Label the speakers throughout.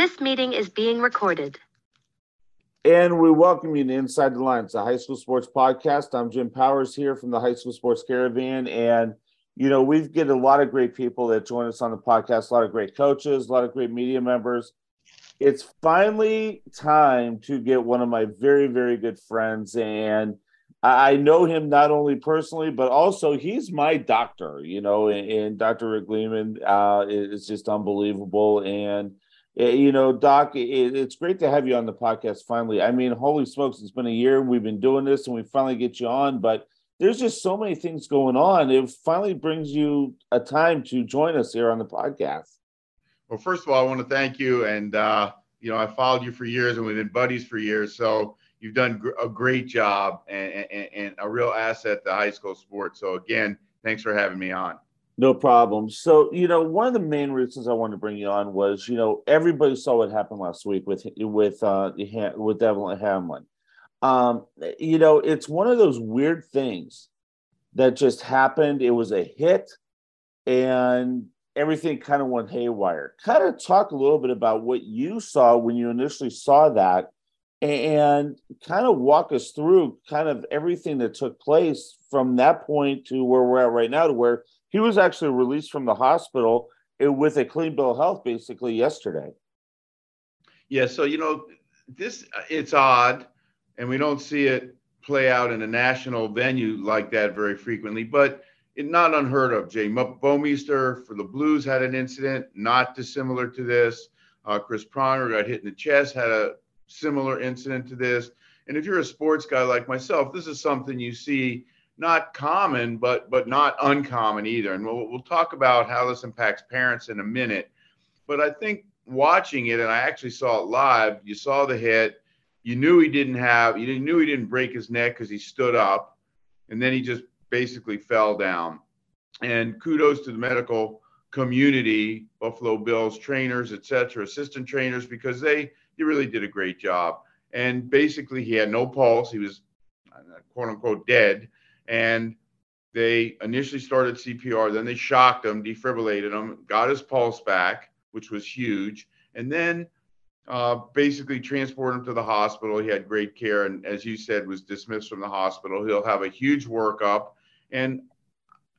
Speaker 1: This meeting is being recorded.
Speaker 2: And we welcome you to Inside the Lines, the high school sports podcast. I'm Jim Powers here from the High School Sports Caravan. And, you know, we've get a lot of great people that join us on the podcast, a lot of great coaches, a lot of great media members. It's finally time to get one of my very, very good friends. And I know him not only personally, but also he's my doctor, you know, and, and Dr. Rick Lehman uh, is just unbelievable. And, you know, Doc, it's great to have you on the podcast finally. I mean, holy smokes, it's been a year. We've been doing this and we finally get you on, but there's just so many things going on. It finally brings you a time to join us here on the podcast.
Speaker 3: Well, first of all, I want to thank you. And, uh, you know, I followed you for years and we've been buddies for years. So you've done a great job and, and, and a real asset to high school sports. So, again, thanks for having me on.
Speaker 2: No problem. So, you know, one of the main reasons I wanted to bring you on was, you know, everybody saw what happened last week with with uh with Evelyn Hamlin. Um, you know, it's one of those weird things that just happened. It was a hit, and everything kind of went haywire. Kind of talk a little bit about what you saw when you initially saw that, and kind of walk us through kind of everything that took place from that point to where we're at right now, to where he was actually released from the hospital with a clean bill of health basically yesterday.
Speaker 3: Yeah, so you know, this it's odd, and we don't see it play out in a national venue like that very frequently, but it not unheard of. Jay Bouwmeester for the Blues had an incident not dissimilar to this. Uh, Chris Pronger got hit in the chest, had a similar incident to this. And if you're a sports guy like myself, this is something you see not common, but but not uncommon either. And we'll we'll talk about how this impacts parents in a minute. But I think watching it, and I actually saw it live. You saw the hit. You knew he didn't have. You knew he didn't break his neck because he stood up, and then he just basically fell down. And kudos to the medical community, Buffalo Bills trainers, et cetera, assistant trainers, because they they really did a great job. And basically, he had no pulse. He was uh, quote unquote dead and they initially started CPR, then they shocked him, defibrillated him, got his pulse back, which was huge, and then uh, basically transported him to the hospital. He had great care, and as you said, was dismissed from the hospital. He'll have a huge workup. And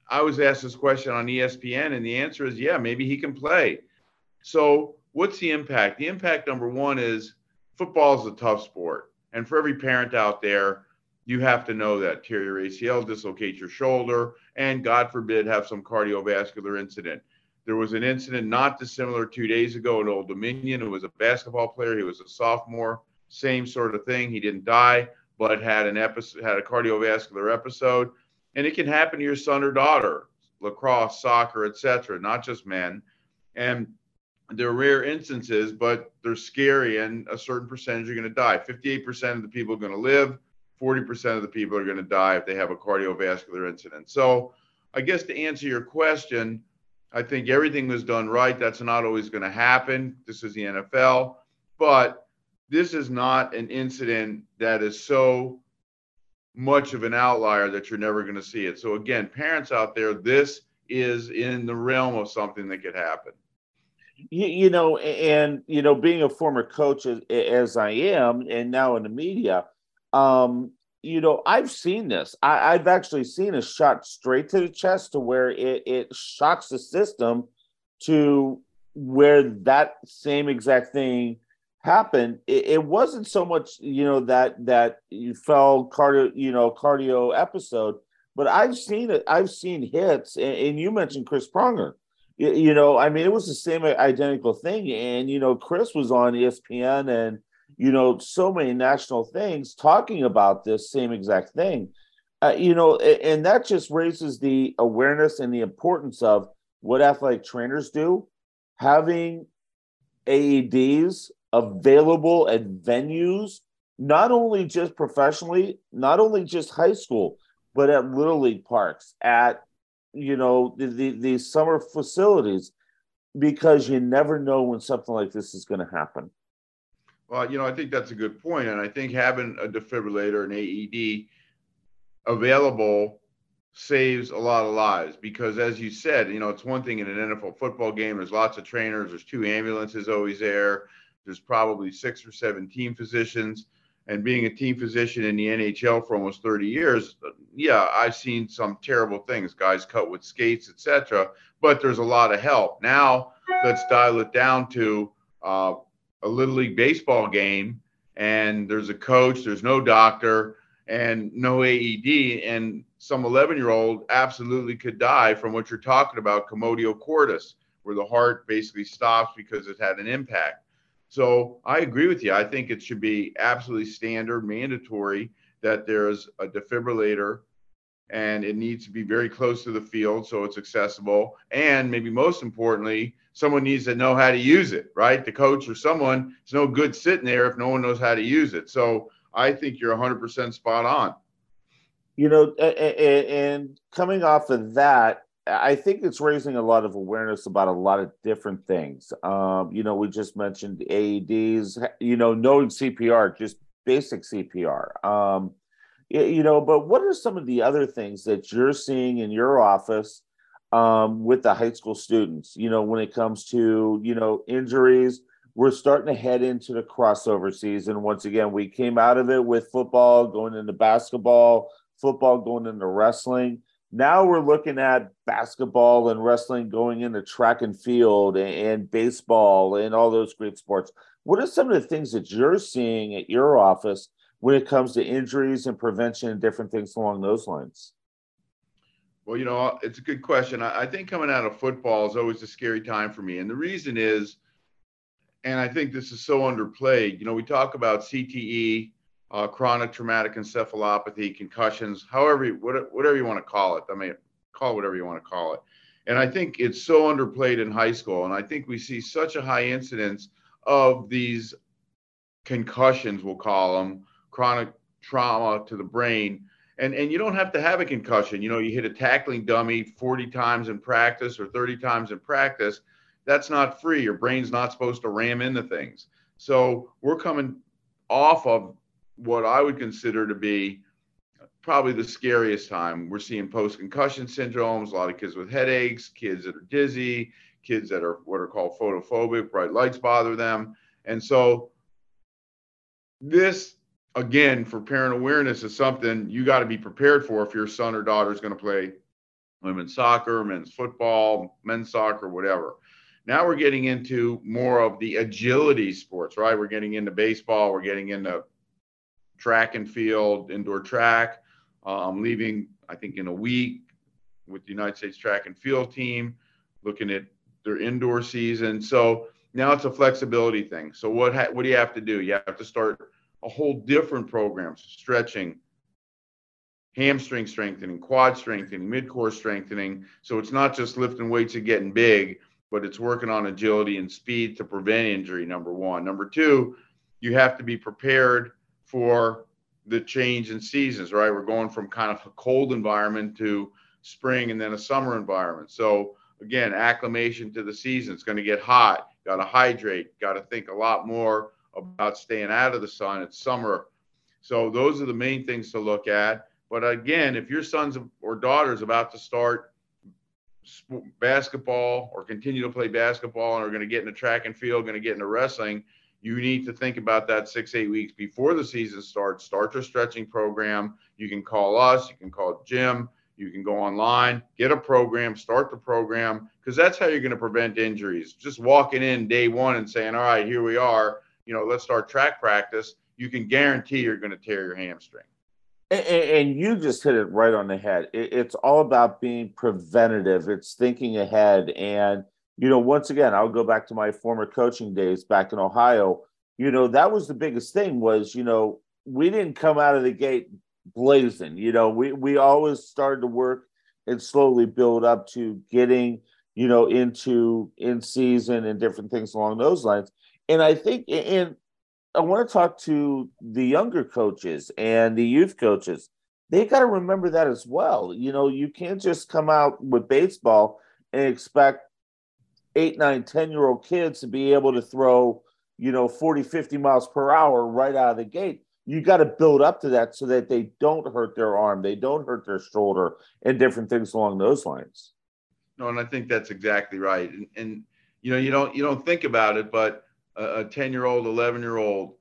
Speaker 3: I was asked this question on ESPN, and the answer is yeah, maybe he can play. So, what's the impact? The impact number one is football is a tough sport, and for every parent out there you have to know that tear your ACL, dislocate your shoulder, and God forbid have some cardiovascular incident. There was an incident not dissimilar two days ago at Old Dominion. It was a basketball player. He was a sophomore. Same sort of thing. He didn't die, but had an episode, had a cardiovascular episode, and it can happen to your son or daughter. Lacrosse, soccer, etc. Not just men, and they're rare instances, but they're scary, and a certain percentage are going to die. 58% of the people are going to live. 40% of the people are going to die if they have a cardiovascular incident. So, I guess to answer your question, I think everything was done right. That's not always going to happen. This is the NFL, but this is not an incident that is so much of an outlier that you're never going to see it. So, again, parents out there, this is in the realm of something that could happen.
Speaker 2: You, you know, and, you know, being a former coach as, as I am, and now in the media, um, you know, I've seen this. I, have actually seen a shot straight to the chest to where it, it shocks the system to where that same exact thing happened. It, it, wasn't so much, you know, that that you fell cardio, you know, cardio episode, but I've seen it. I've seen hits, and, and you mentioned Chris Pronger. You, you know, I mean, it was the same identical thing, and you know, Chris was on ESPN and you know, so many national things talking about this same exact thing. Uh, you know, and that just raises the awareness and the importance of what athletic trainers do, having AEDs available at venues, not only just professionally, not only just high school, but at little league parks, at you know the, the, the summer facilities, because you never know when something like this is going to happen.
Speaker 3: Well, you know, I think that's a good point, and I think having a defibrillator, an AED, available saves a lot of lives because as you said you know it's one thing in an nfl football game there's lots of trainers there's two ambulances always there there's probably six or seven team physicians and being a team physician in the nhl for almost 30 years yeah i've seen some terrible things guys cut with skates etc but there's a lot of help. Now let's dial it down to uh, a little league baseball game and there's a coach there's no doctor and no AED, and some 11 year old absolutely could die from what you're talking about, commotio cordis, where the heart basically stops because it had an impact. So I agree with you. I think it should be absolutely standard, mandatory that there's a defibrillator and it needs to be very close to the field so it's accessible. And maybe most importantly, someone needs to know how to use it, right? The coach or someone, it's no good sitting there if no one knows how to use it. So I think you're 100% spot on.
Speaker 2: You know, and coming off of that, I think it's raising a lot of awareness about a lot of different things. Um, you know, we just mentioned AEDs, you know, knowing CPR, just basic CPR. Um, you know, but what are some of the other things that you're seeing in your office um, with the high school students? You know, when it comes to, you know, injuries, we're starting to head into the crossover season. Once again, we came out of it with football going into basketball, football going into wrestling. Now we're looking at basketball and wrestling going into track and field and, and baseball and all those great sports. What are some of the things that you're seeing at your office when it comes to injuries and prevention and different things along those lines?
Speaker 3: Well, you know, it's a good question. I, I think coming out of football is always a scary time for me. And the reason is, and I think this is so underplayed. You know, we talk about CTE, uh, chronic traumatic encephalopathy, concussions, however, whatever you want to call it. I mean, call whatever you want to call it. And I think it's so underplayed in high school. And I think we see such a high incidence of these concussions, we'll call them, chronic trauma to the brain. And, and you don't have to have a concussion. You know, you hit a tackling dummy 40 times in practice or 30 times in practice that's not free. Your brain's not supposed to ram into things. So we're coming off of what I would consider to be probably the scariest time. We're seeing post concussion syndromes, a lot of kids with headaches, kids that are dizzy, kids that are what are called photophobic, bright lights bother them. And so this again for parent awareness is something you got to be prepared for if your son or daughter is going to play women's soccer, men's football, men's soccer, whatever. Now we're getting into more of the agility sports, right? We're getting into baseball, we're getting into track and field, indoor track. Um, leaving, I think, in a week with the United States track and field team, looking at their indoor season. So now it's a flexibility thing. So what ha- what do you have to do? You have to start a whole different programs, stretching, hamstring strengthening, quad strengthening, mid-core strengthening. So it's not just lifting weights and getting big but it's working on agility and speed to prevent injury, number one. Number two, you have to be prepared for the change in seasons, right? We're going from kind of a cold environment to spring and then a summer environment. So, again, acclimation to the season. It's going to get hot. Got to hydrate. Got to think a lot more about staying out of the sun. It's summer. So, those are the main things to look at. But again, if your son's or daughter's about to start basketball or continue to play basketball and are going to get into track and field, going to get into wrestling, you need to think about that six, eight weeks before the season starts. Start your stretching program. You can call us, you can call Jim, you can go online, get a program, start the program, because that's how you're going to prevent injuries. Just walking in day one and saying, All right, here we are, you know, let's start track practice, you can guarantee you're going to tear your hamstring.
Speaker 2: And, and, you just hit it right on the head. It, it's all about being preventative. It's thinking ahead. And, you know, once again, I'll go back to my former coaching days back in Ohio. You know, that was the biggest thing was, you know, we didn't come out of the gate blazing. You know, we, we always started to work and slowly build up to getting, you know, into in season and different things along those lines. And I think, and I want to talk to the younger coaches and the youth coaches. They got to remember that as well. You know, you can't just come out with baseball and expect eight, nine, 10 year old kids to be able to throw, you know, 40, 50 miles per hour right out of the gate. You got to build up to that so that they don't hurt their arm, they don't hurt their shoulder, and different things along those lines.
Speaker 3: No, and I think that's exactly right. And, and you know, you don't you don't think about it, but a 10 year old, 11 year old,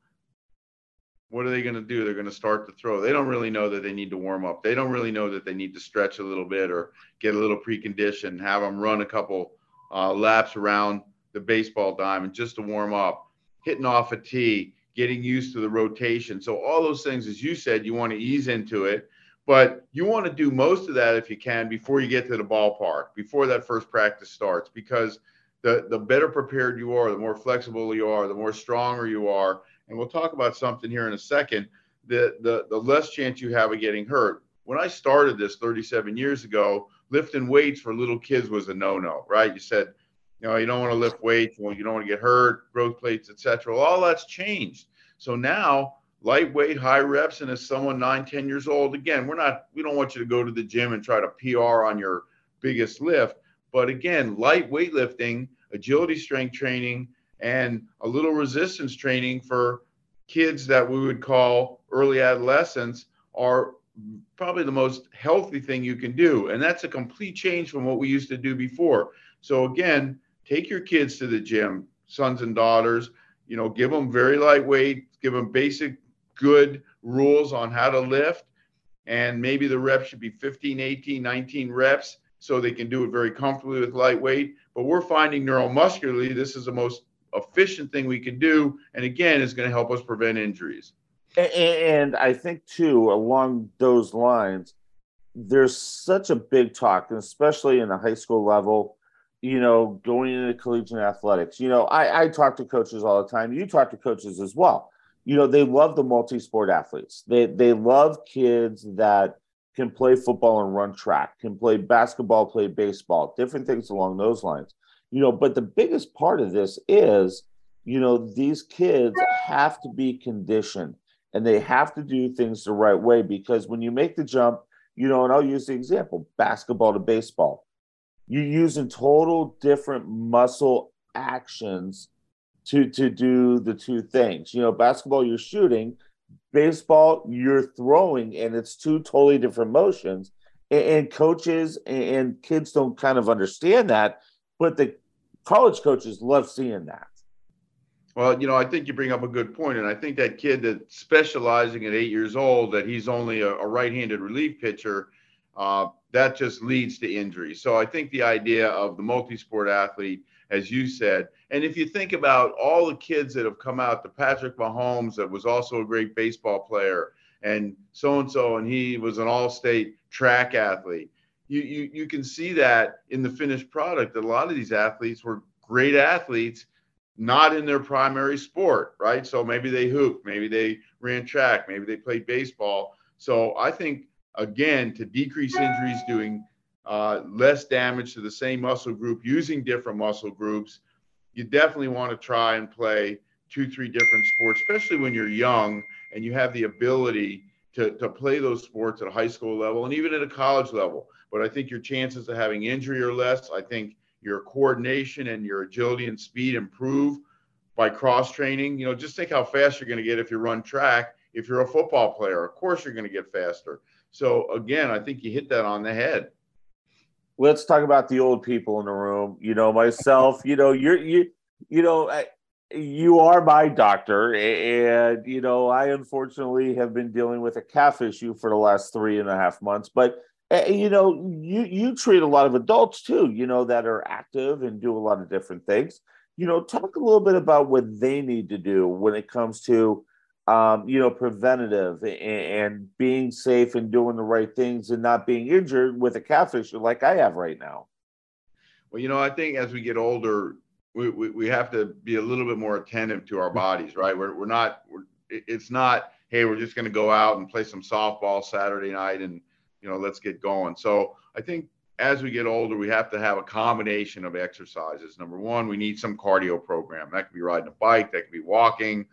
Speaker 3: what are they going to do? They're going to start to throw. They don't really know that they need to warm up. They don't really know that they need to stretch a little bit or get a little precondition, have them run a couple uh, laps around the baseball diamond just to warm up, hitting off a tee, getting used to the rotation. So all those things, as you said, you want to ease into it, but you want to do most of that if you can before you get to the ballpark, before that first practice starts, because the the better prepared you are, the more flexible you are, the more stronger you are, and we'll talk about something here in a second. The the the less chance you have of getting hurt. When I started this 37 years ago, lifting weights for little kids was a no-no, right? You said, you know, you don't want to lift weights, well, you don't want to get hurt, growth plates, etc. All that's changed. So now lightweight, high reps, and as someone nine, 10 years old, again, we're not, we don't want you to go to the gym and try to PR on your biggest lift. But again, light weightlifting, agility strength training, and a little resistance training for kids that we would call early adolescents are probably the most healthy thing you can do. And that's a complete change from what we used to do before. So again, take your kids to the gym, sons and daughters, you know, give them very lightweight, give them basic good rules on how to lift. And maybe the reps should be 15, 18, 19 reps so they can do it very comfortably with lightweight. But we're finding neuromuscularly, this is the most efficient thing we can do. And again, is going to help us prevent injuries.
Speaker 2: And I think too, along those lines, there's such a big talk, especially in the high school level, you know, going into collegiate athletics. You know, I, I talk to coaches all the time. You talk to coaches as well. You know, they love the multi-sport athletes. They they love kids that can play football and run track, can play basketball, play baseball, different things along those lines. You know, but the biggest part of this is, you know, these kids have to be conditioned and they have to do things the right way because when you make the jump, you know, and I'll use the example basketball to baseball, you're using total different muscle actions to to do the two things. You know, basketball you're shooting, baseball you're throwing, and it's two totally different motions. And, and coaches and kids don't kind of understand that, but the college coaches love seeing that.
Speaker 3: Well, you know, I think you bring up a good point, and I think that kid that's specializing at eight years old, that he's only a, a right-handed relief pitcher, uh, that just leads to injury. So I think the idea of the multi-sport athlete, as you said, and if you think about all the kids that have come out, the Patrick Mahomes that was also a great baseball player, and so and so, and he was an all-state track athlete. You, you you can see that in the finished product that a lot of these athletes were great athletes not in their primary sport, right? So maybe they hooped, maybe they ran track, maybe they played baseball. So I think, again, to decrease injuries, doing uh, less damage to the same muscle group, using different muscle groups, you definitely want to try and play two, three different sports, especially when you're young and you have the ability to, to play those sports at a high school level and even at a college level. But I think your chances of having injury are less. I think your coordination and your agility and speed improve by cross training. You know, just think how fast you're going to get if you run track. If you're a football player, of course you're going to get faster. So again, I think you hit that on the head.
Speaker 2: Let's talk about the old people in the room. You know, myself. You know, you're you. You know, you are my doctor, and you know, I unfortunately have been dealing with a calf issue for the last three and a half months, but you know you you treat a lot of adults too you know that are active and do a lot of different things you know talk a little bit about what they need to do when it comes to um, you know preventative and, and, being safe and doing the right things and not being injured with a calf issue like i have right now
Speaker 3: well you know i think as we get older we, we, we have to be a little bit more attentive to our bodies right we're, we're not we're, it's not hey we're just going to go out and play some softball saturday night and you know, let's get going. So I think as we get older, we have to have a combination of exercises. Number one, we need some cardio program. That could be riding a bike, that could be walking,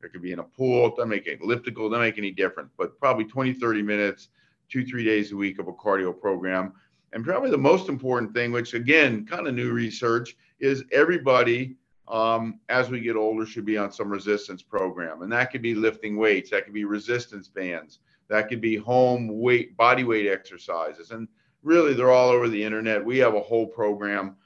Speaker 3: there could be in a pool. It doesn't make any elliptical, doesn't make any difference, but probably 20, 30 minutes, two, three days a week of a cardio program. And probably the most important thing, which again, kind of new research, is everybody um, as we get older should be on some resistance program. And that could be lifting weights, that could be resistance bands, that could be home weight, body weight exercises. And really, they're all over the internet. We have a whole program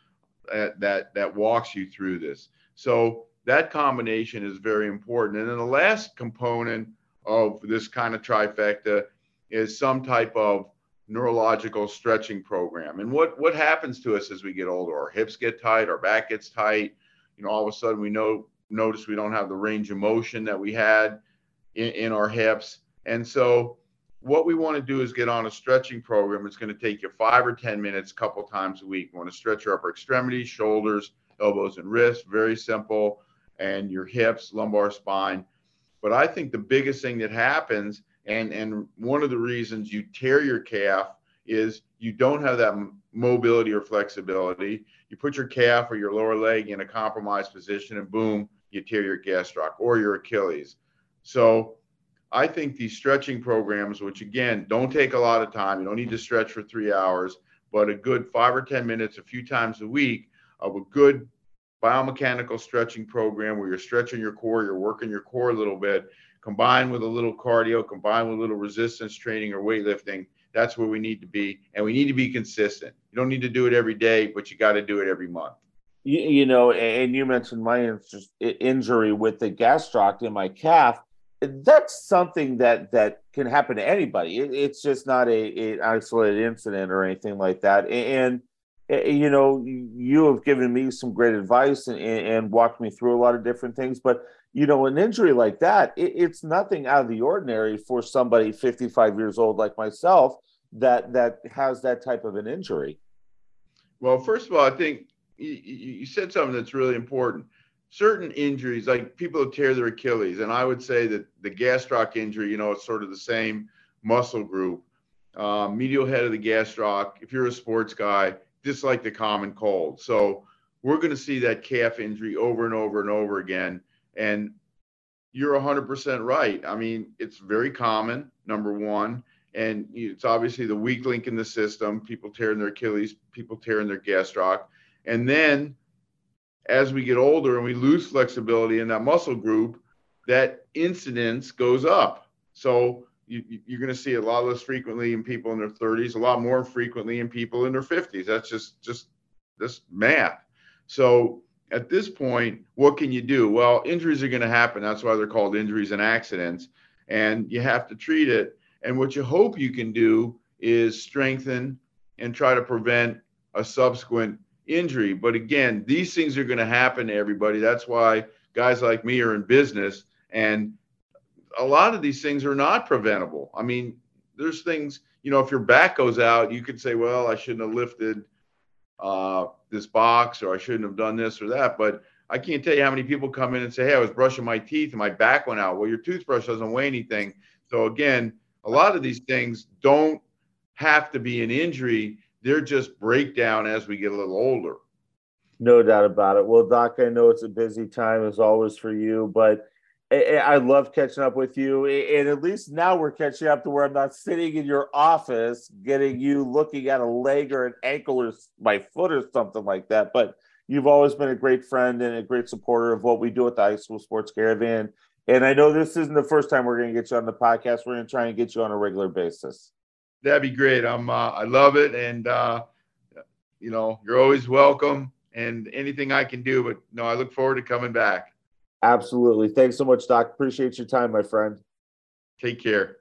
Speaker 3: that, that, that walks you through this. So that combination is very important. And then the last component of this kind of trifecta is some type of neurological stretching program. And what, what happens to us as we get older? Our hips get tight, our back gets tight. You know, all of a sudden we know notice we don't have the range of motion that we had in, in our hips. And so what we want to do is get on a stretching program. It's going to take you five or 10 minutes, a couple times a week. We want to stretch your upper extremities, shoulders, elbows, and wrists. Very simple. And your hips, lumbar spine. But I think the biggest thing that happens, and, and one of the reasons you tear your calf is you don't have that mobility or flexibility. You put your calf or your lower leg in a compromised position, and boom, you tear your gastroc or your Achilles. So I think these stretching programs, which again don't take a lot of time, you don't need to stretch for three hours, but a good five or 10 minutes a few times a week of a good biomechanical stretching program where you're stretching your core, you're working your core a little bit, combined with a little cardio, combined with a little resistance training or weightlifting. That's where we need to be. And we need to be consistent. You don't need to do it every day, but you got to do it every month.
Speaker 2: You, you know, and you mentioned my injury with the gastroc in my calf that's something that that can happen to anybody. It, it's just not a, a, isolated incident or anything like that. And, and, you know, you have given me some great advice and, and, walked me through a lot of different things. But you know, an injury like that, it, it's nothing out of the ordinary for somebody 55 years old like myself that that has that type of an injury.
Speaker 3: Well, first of all, I think you, you said something that's really important certain injuries, like people tear their Achilles, and I would say that the gastroc injury, you know, it's sort of the same muscle group. Um, medial head of the gastroc, if you're a sports guy, just like the common cold. So we're going to see that calf injury over and over and over again. And you're 100% right. I mean, it's very common, number one. And it's obviously the weak link in the system. People tearing their Achilles, people tearing their gastroc. And then as we get older and we lose flexibility in that muscle group, that incidence goes up. So you, are going to see a lot less frequently in people in their 30s, a lot more frequently in people in their 50s. That's just just this math. So at this point, what can you do? Well, injuries are going to happen. That's why they're called injuries and accidents, and you have to treat it. And what you hope you can do is strengthen and try to prevent a subsequent injury. But again, these things are going to happen to everybody. That's why guys like me are in business. And a lot of these things are not preventable. I mean, there's things, you know, if your back goes out, you could say, well, I shouldn't have lifted uh, this box or I shouldn't have done this or that. But I can't tell you how many people come in and say, hey, I was brushing my teeth and my back went out. Well, your toothbrush doesn't weigh anything. So again, a lot of these things don't have to be an injury they're just breakdown as we get a little older.
Speaker 2: No doubt about it. Well, Doc, I know it's a busy time as always for you, but I love catching up with you. And at least now we're catching up to where I'm not sitting in your office getting you looking at a leg or an ankle or my foot or something like that. But you've always been a great friend and a great supporter of what we do at the High School Sports Caravan. And I know this isn't the first time we're going to get you on the podcast. We're going to try and get you on a regular basis
Speaker 3: that'd be great. I'm uh, I love it, and uh, you know you're always welcome, and anything I can do. But no, I look forward to coming back.
Speaker 2: Absolutely. Thanks so much, Doc. Appreciate your time, my friend.
Speaker 3: Take care.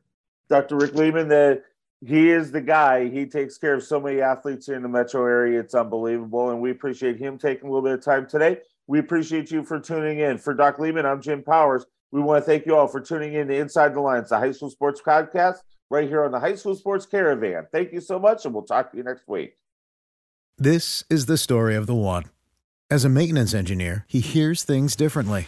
Speaker 2: Dr. Rick Lehman, the he is the guy. He takes care of so many athletes here in the metro area. It's unbelievable. And we appreciate him taking a little bit of time today. We appreciate you for tuning in. For Doc Lehman, I'm Jim Powers. We want to thank you all for tuning in to Inside the Lines, the high school sports podcast right here on the High School Sports Caravan. Thank you so much, and we'll talk to you next week.
Speaker 1: This is the story of the one. As a maintenance engineer, he hears things differently.